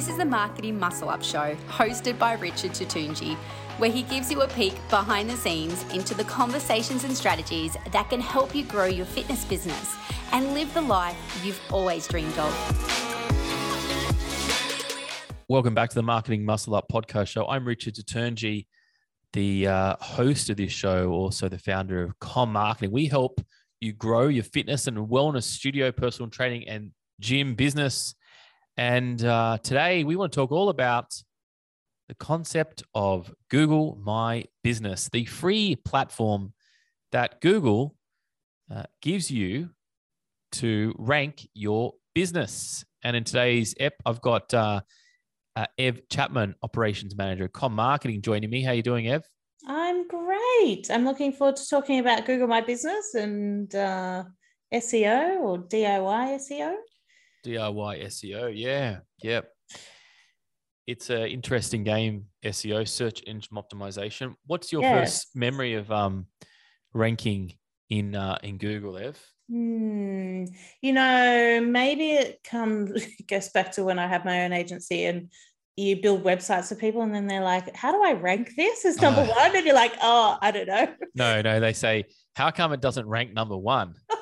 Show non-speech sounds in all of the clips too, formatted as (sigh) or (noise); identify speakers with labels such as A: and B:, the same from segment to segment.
A: This is the Marketing Muscle Up Show, hosted by Richard Tutunji, where he gives you a peek behind the scenes into the conversations and strategies that can help you grow your fitness business and live the life you've always dreamed of.
B: Welcome back to the Marketing Muscle Up podcast show. I'm Richard Tutunji, the uh, host of this show, also the founder of Com Marketing. We help you grow your fitness and wellness studio, personal training, and gym business. And uh, today we want to talk all about the concept of Google My Business, the free platform that Google uh, gives you to rank your business. And in today's ep, I've got uh, uh, Ev Chapman, operations manager, Com Marketing, joining me. How are you doing, Ev?
C: I'm great. I'm looking forward to talking about Google My Business and uh, SEO or DIY SEO.
B: DIY SEO, yeah, yep. It's an interesting game, SEO, search engine optimization. What's your
C: Yes.
B: first memory of um, ranking in uh, in Google, Ev?
C: Hmm. You know, maybe it comes (laughs) goes back to when I had my own agency and you build websites for people and then they're like, how do I rank this as number
B: Oh. (sighs)
C: one? And you're like, oh, I don't know.
B: No, no, they say, how come it doesn't rank number one? (laughs)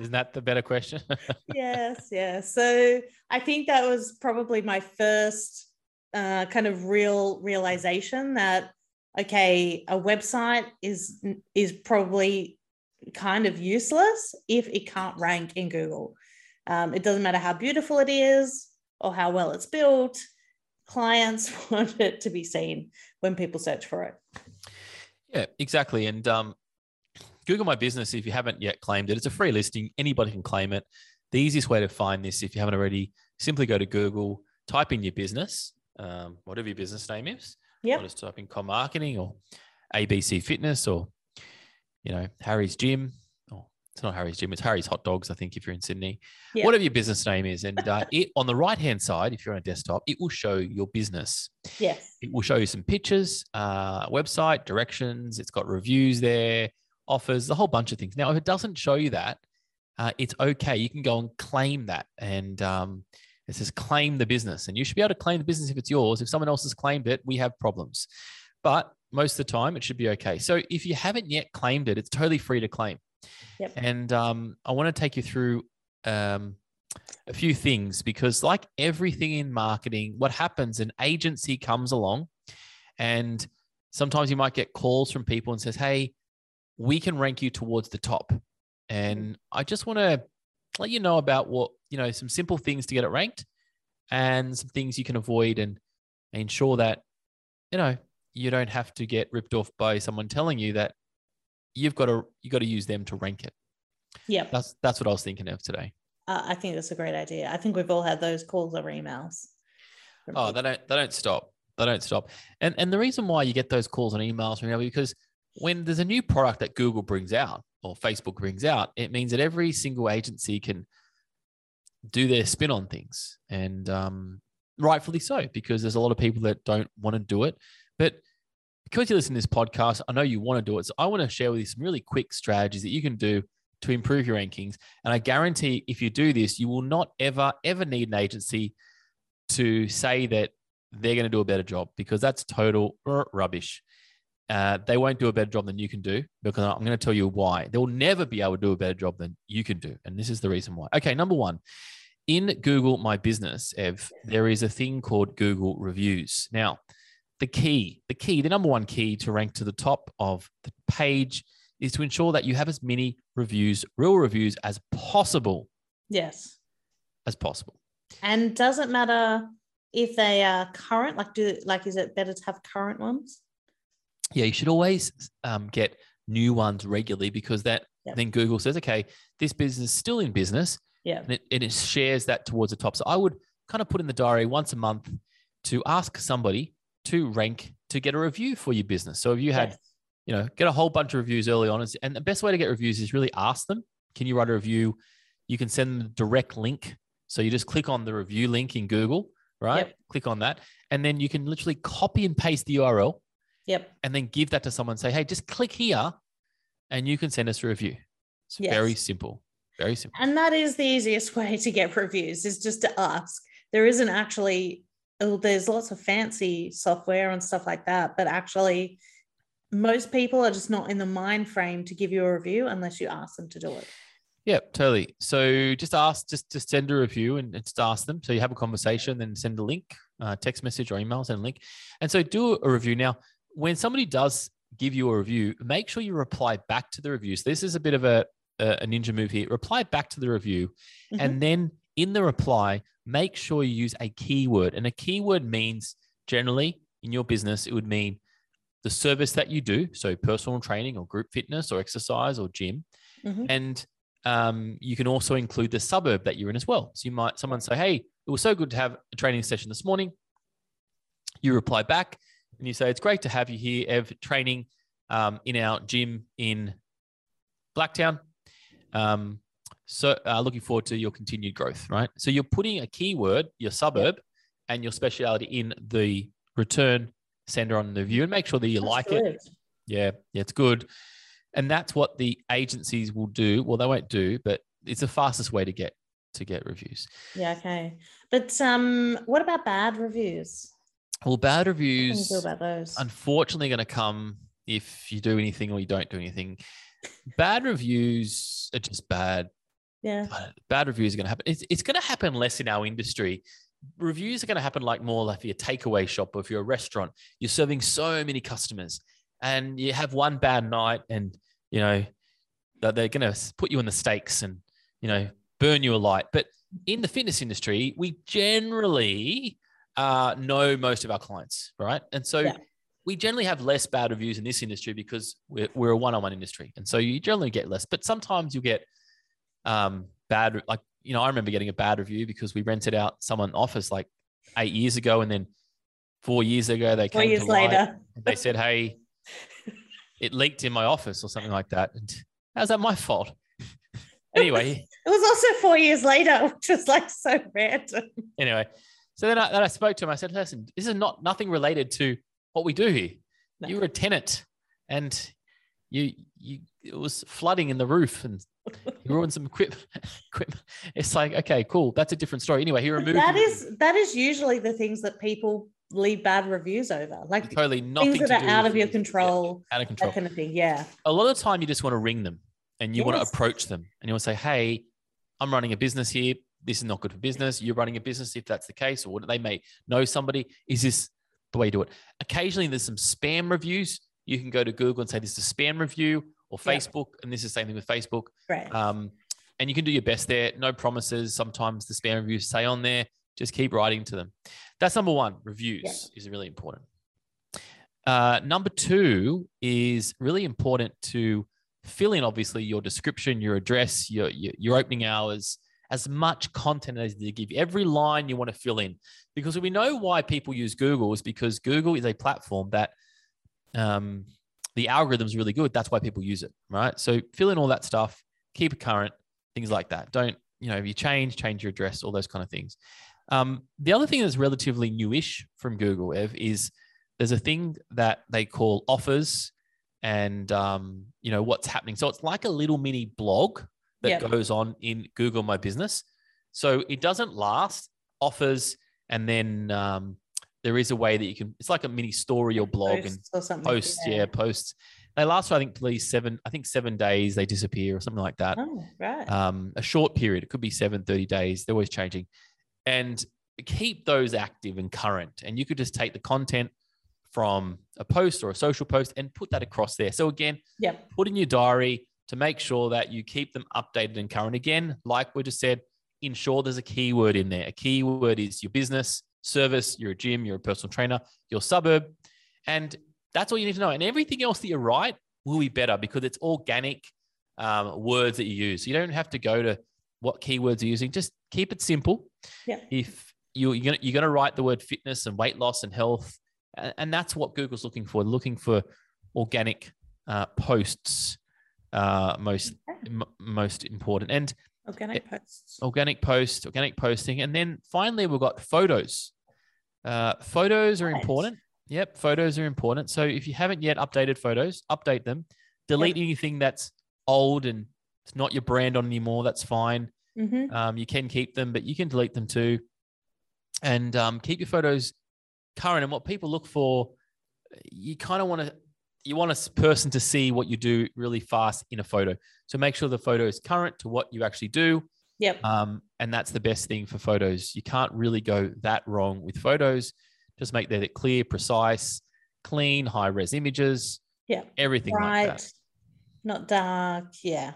B: Isn't that the better question? (laughs)
C: yes, yes. So I think that was probably my first uh, kind of real realization that okay, a website is is probably kind of useless if it can't rank in Google. Um, it doesn't matter how beautiful it is or how well it's built. Clients (laughs) want it to be seen when people search for it.
B: Yeah, exactly. And um, Google My Business, if you haven't yet claimed it, it's a free listing. Anybody can claim it. The easiest way to find this, if you haven't already, simply go to Google, type in your business, um, whatever your business name is. Yeah. Just type in com marketing or ABC Fitness or, you know, Harry's Gym. Or it's not Harry's Gym, it's Harry's Hot Dogs, I think, if you're in Sydney.
C: Yep.
B: Whatever your business name is. And uh, (laughs) it on the right hand side, if you're on a desktop, it will show your business.
C: Yes.
B: It will show you some pictures, uh, website, directions. It's got reviews there, offers, a whole bunch of things. Now, if it doesn't show you that, uh, it's okay. You can go and claim that. And um, it says claim the business. And you should be able to claim the business if it's yours. If someone else has claimed it, we have problems. But most of the time, it should be okay. So if you haven't yet claimed it, it's totally free to claim.
C: Yep.
B: And um, I want to take you through um, a few things because, like everything in marketing, what happens, an agency comes along and sometimes you might get calls from people and says, Hey, we can rank you towards the top. And I just want to let you know about what, you know, some simple things to get it ranked and some things you can avoid and ensure that, you know, you don't have to get ripped off by someone telling you that you've got to you got to use them to rank it.
C: Yep.
B: That's that's what I was thinking of today.
C: Uh, I think that's a great idea. I think we've all had those calls or emails.
B: Oh, they don't they don't stop. They don't stop. And and the reason why you get those calls and emails from now because when there's a new product that Google brings out or Facebook brings out, it means that every single agency can do their spin on things, and um, rightfully so because there's a lot of people that don't want to do it. But because you listen to this podcast, I know you want to do it. So I want to share with you some really quick strategies that you can do to improve your rankings. And I guarantee if you do this, you will not ever, ever need an agency to say that they're going to do a better job because that's total rubbish. Uh, they won't do a better job than you can do because I'm going to tell you why. They'll never be able to do a better job than you can do. And this is the reason why. Okay, number one, in Google My Business, Ev, there is a thing called Google Reviews. Now, the key, the key, the number one key to rank to the top of the page is to ensure that you have as many reviews, real reviews as possible,
C: Yes.
B: as possible.
C: And doesn't matter if they are current, like do like is it better to have current ones?
B: Yeah, you should always um, get new ones regularly because that
C: Yep.
B: then Google says, okay, this business is still in business
C: Yeah.
B: and it, and it shares that towards the top. So I would kind of put in the diary once a month to ask somebody to rank to get a review for your business. So if you had
C: Yes.
B: you know, get a whole bunch of reviews early on. And the best way to get reviews is really ask them, can you write a review? You can send them a direct link. So you just click on the review link in Google, right?
C: Yep.
B: Click on that. And then you can literally copy and paste the URL
C: Yep.
B: and then give that to someone say, hey, just click here and you can send us a review. It's very simple. Very simple.
C: And that is the easiest (laughs) way to get reviews is just to ask. There isn't actually oh, there's lots of fancy software and stuff like that, but actually, most people are just not in the mind frame to give you a review unless you ask them to do it.
B: Yeah, totally. So just ask, just just send a review and, and just ask them. So you have a conversation, then send a link, uh, text message or email, send a link, and so do a review. Now, when somebody does give you a review, make sure you reply back to the reviews. This is a bit of a a, ninja move here. Reply back to the review, mm-hmm. and then in the reply, make sure you use a keyword. And a keyword means generally in your business, it would mean the service that you do, so personal training or group fitness or exercise or gym, mm-hmm. and um, you can also include the suburb that you're in as well. So you might someone say, "Hey, it was so good to have a training session this morning." You reply back and you say, "It's great to have you here, Ev, training um, in our gym in Blacktown. Um, so uh, looking forward to your continued growth." Right. So you're putting a keyword, your suburb, and your speciality in the return sender on the view, and make sure that you That's like it. Yeah, yeah, it's good. And that's what the agencies will do. Well, they won't do, but it's the fastest way to get to get reviews.
C: Yeah, okay. But um, what about bad reviews?
B: Well, bad reviews unfortunately going to come if you do anything or you don't do anything. bad reviews are just bad.
C: Yeah.
B: Bad reviews are going to happen. It's, it's going to happen less in our industry. Reviews are going to happen like more like your takeaway shop or if you're a restaurant, you're serving so many customers and you have one bad night and you know that they're going to put you in the stakes and you know burn you alight but in the fitness industry we generally uh, know most of our clients right and so yeah. we generally have less bad reviews in this industry because we're, we're a one-on-one industry and so you generally get less but sometimes you get um, bad like you know i remember getting a bad review because we rented out someone office like eight years ago and then four years ago they four came years later they said hey it leaked in my office or something like that. And how's that my fault? (laughs) anyway,
C: it was also four years later, (laughs) which was like so random.
B: Anyway, so then I, then I spoke to him. I said, "Listen, this is not nothing related to what we do here. No. You were a tenant, and you you it was flooding in the roof, and (laughs) you ruined some equipment. (laughs) equipment. It's like okay, cool. That's a different story. Anyway, he removed.
C: That is that is usually the things that people leave bad reviews over. Like
B: totally nothing
C: things that are out of your control,
B: yeah, out of control,
C: that kind of thing. Yeah.
B: A lot of the time, you just want to ring them and you yes. want to approach them and you want to say, "Hey, I'm running a business here. This is not good for business. You're running a business, if that's the case, or they may know somebody. Is this the way you do it?" Occasionally, there's some spam reviews. You can go to Google and say, "This is a spam review," or Facebook, yeah. and this is the same thing with Facebook.
C: Right.
B: Um, and you can do your best there. No promises. Sometimes the spam reviews say on there. Just keep writing to them. That's number one. Reviews yeah. is really important. Uh, number two is really important to fill in, obviously, your description, your address, your, your, your opening hours, as much content as they give. Every line you want to fill in. Because we know why people use Google is because Google is a platform that um, the algorithm is really good. That's why people use it, right? So fill in all that stuff, keep it current, things like that. Don't, you know, if you change, change your address, all those kind of things. Um, the other thing that's relatively newish from Google, Ev, is there's a thing that they call offers and um, you know what's happening. So it's like a little mini blog that yep. goes on in Google My Business. So it doesn't last offers, and then um, there is a way that you can. It's like a mini story or blog posts and or posts. Yeah. yeah, posts. They last for I think please seven. I think seven days. They disappear or something like that.
C: Oh, right.
B: Um, a short period. It could be seven, 30 days. They're always changing and keep those active and current. And you could just take the content from a post or a social post and put that across there. So again,
C: yeah,
B: put in your diary to make sure that you keep them updated and current. Again, like we just said, ensure there's a keyword in there. A keyword is your business, service, you're a gym, you're a personal trainer, your suburb. And that's all you need to know. And everything else that you write will be better because it's organic um, words that you use. You don't have to go to what keywords you're using. Just keep it simple.
C: Yeah.
B: If you, you're you're gonna write the word fitness and weight loss and health, and, and that's what Google's looking for. Looking for organic uh, posts, uh, most okay. m- most important, and
C: organic posts,
B: organic post, organic posting, and then finally we've got photos. Uh, photos are important. Yep, photos are important. So if you haven't yet updated photos, update them. Delete yep. anything that's old and it's not your brand on anymore. That's fine.
C: Mm-hmm.
B: Um, you can keep them, but you can delete them too. and um, keep your photos current. And what people look for, you kind of want to you want a person to see what you do really fast in a photo. So make sure the photo is current to what you actually do.
C: Yep.
B: Um, and that's the best thing for photos. You can't really go that wrong with photos. Just make that clear, precise, clean, high res images.
C: Yeah.
B: Everything
C: Bright,
B: like that.
C: not dark. Yeah.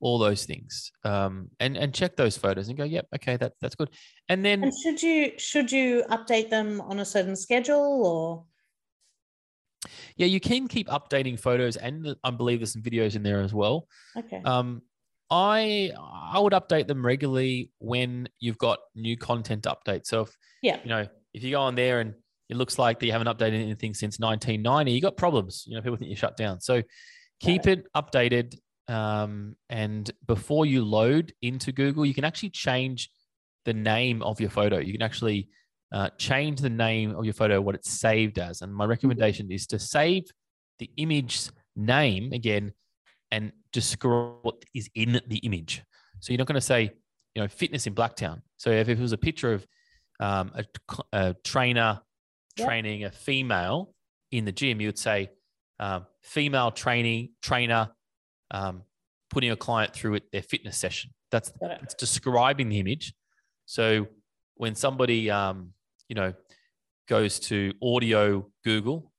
B: All those things. Um, and and check those photos and go, yep, okay, that that's good. And then
C: And should you should you update them on a certain schedule or
B: yeah, you can keep updating photos, and I believe there's some videos in there as well.
C: okay?
B: Um, I I would update them regularly when you've got new content updates. So if
C: yeah.
B: you know if you go on there and it looks like that you haven't updated anything since 1990, you got problems. You know, people think you shut down. So keep it updated. Um, and before you load into Google, you can actually change the name of your photo. You can actually uh, change the name of your photo, what it's saved as. And my recommendation is to save the image name again and describe what is in the image. So you're not going to say, you know, fitness in Blacktown. So if it was a picture of um, a, a trainer
C: Yep.
B: training a female in the gym, you would say um, female training trainer um, putting a client through it, their fitness session. That's it's describing the image. So when somebody um, you know goes to audio Google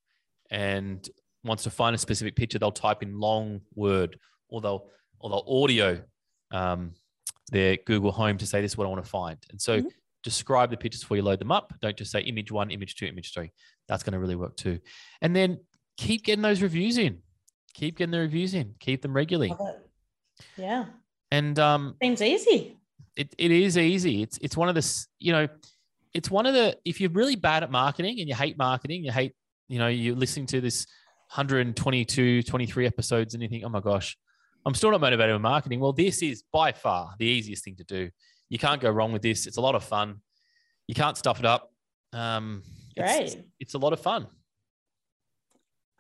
B: and wants to find a specific picture, they'll type in long word or they'll or they'll audio um, their Google Home to say this is what I want to find. And so
C: Mhm.
B: describe the pictures before you load them up. Don't just say image one, image two, image three. That's going to really work too. And then keep getting those reviews in. Keep getting the reviews in. Keep them regularly.
C: Yeah.
B: And um,
C: Seems easy.
B: it, it is easy. It's it's one of the you know, it's one of the if you're really bad at marketing and you hate marketing, you hate you know you're listening to this 122, 23 episodes and you think, oh my gosh, I'm still not motivated with marketing. Well, this is by far the easiest thing to do. You can't go wrong with this. It's a lot of fun. You can't stuff it up. Um, it's,
C: Great.
B: it's a lot of fun.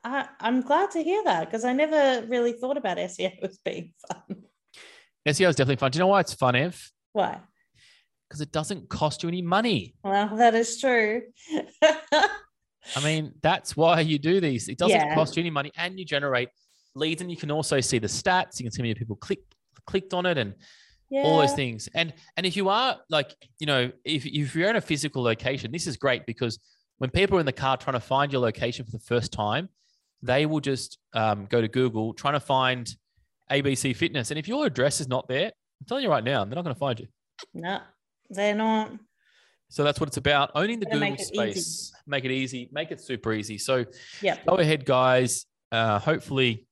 C: I, I'm glad to hear that because I never really thought about SEO as being (laughs) fun.
B: SEO is definitely fun. Do you know why it's fun, Ev?
C: Why?
B: Because it doesn't cost you any money.
C: Well, that is true.
B: I mean, that's why you do these. It doesn't
C: Yeah.
B: cost you any money, and you generate leads, and you can also see the stats. You can see how many people click clicked on it, and
C: yeah.
B: all those things. And and if you are like, you know, if if you're in a physical location, this is great because when people are in the car trying to find your location for the first time, they will just um, go to Google trying to find ABC Fitness, and if your address is not there, I'm telling you right now, they're not going to find you.
C: No, they're not.
B: So that's what it's about. Owning the Google
C: make it easy.
B: space, make it easy, make it super easy. So
C: Yeah.
B: go ahead, guys. Uh, hopefully,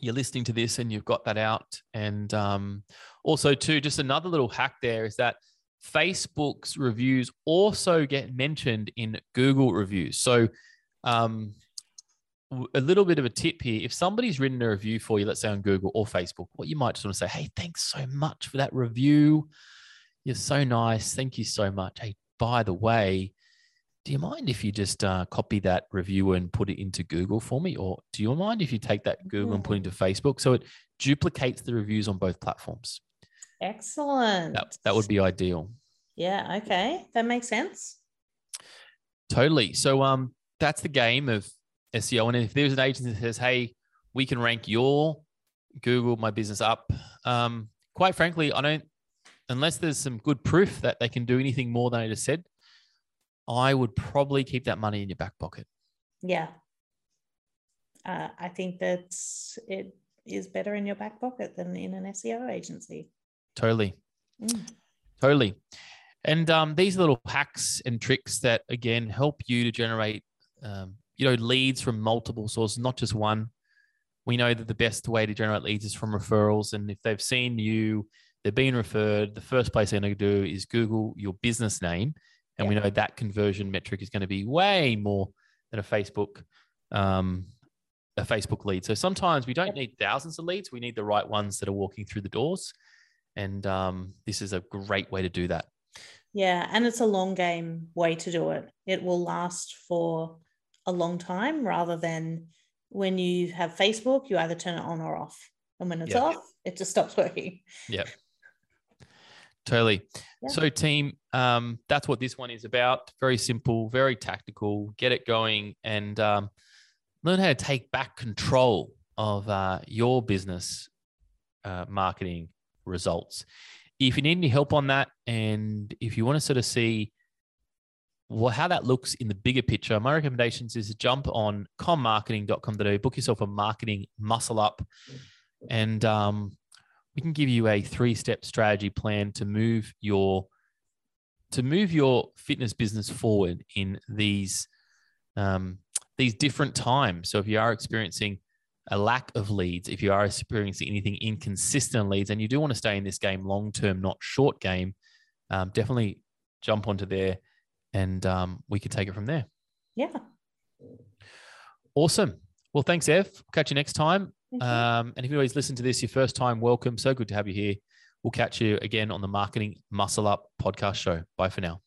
B: you're listening to this and you've got that out. And um, also, too, just another little hack there is that Facebook's reviews also get mentioned in Google reviews. So, um, a little bit of a tip here: if somebody's written a review for you, let's say on Google or Facebook, what you might just want to say, "Hey, thanks so much for that review. You're so nice. Thank you so much. Hey, by the way." do you mind if you just uh, copy that review and put it into Google for me? Or do you mind if you take that Google and put it into Facebook? So it duplicates the reviews on both platforms.
C: Excellent.
B: That, that would be ideal.
C: Yeah. Okay. That makes sense.
B: Totally. So um, that's the game of SEO. And if there's an agency that says, hey, we can rank your Google My Business up, um, quite frankly, I don't, unless there's some good proof that they can do anything more than I just said, I would probably keep that money in your back pocket.
C: Yeah. Uh, I think that it is better in your back pocket than in an SEO agency.
B: Totally.
C: Mm.
B: Totally. And um, these little hacks and tricks that again help you to generate, um, you know, leads from multiple sources, not just one. We know that the best way to generate leads is from referrals, and if they've seen you, they're being referred. The first place they're going to do is Google your business name, and we know that conversion metric is going to be way more than a Facebook, um, a Facebook lead. So sometimes we don't need thousands of leads; we need the right ones that are walking through the doors. And um, this is a great way to do that.
C: Yeah. And it's a long game way to do it. It will last for a long time rather than when you have Facebook, you either turn it on or off. And when it's
B: Yeah.
C: off, it just stops working.
B: Yeah. Totally. Yeah. So, team, um, that's what this one is about. Very simple, very tactical. Get it going and um, learn how to take back control of uh, your business uh, marketing results. If you need any help on that, and if you want to sort of see well, how that looks in the bigger picture, my recommendations is to jump on commarketing.com.au, book yourself a marketing muscle up, and um, we can give you a three-step strategy plan to move your to move your fitness business forward in these um, these different times. So if you are experiencing a lack of leads, if you are experiencing anything inconsistent leads, and you do want to stay in this game long term, not short game, um, definitely jump onto there and um, we could take it from there.
C: Yeah.
B: Awesome. Well, thanks, Ev. We'll catch you next time. Um, and if you always listen to this your first time, welcome. So good to have you here. We'll catch you again on the Marketing Muscle Up podcast show. Bye for now.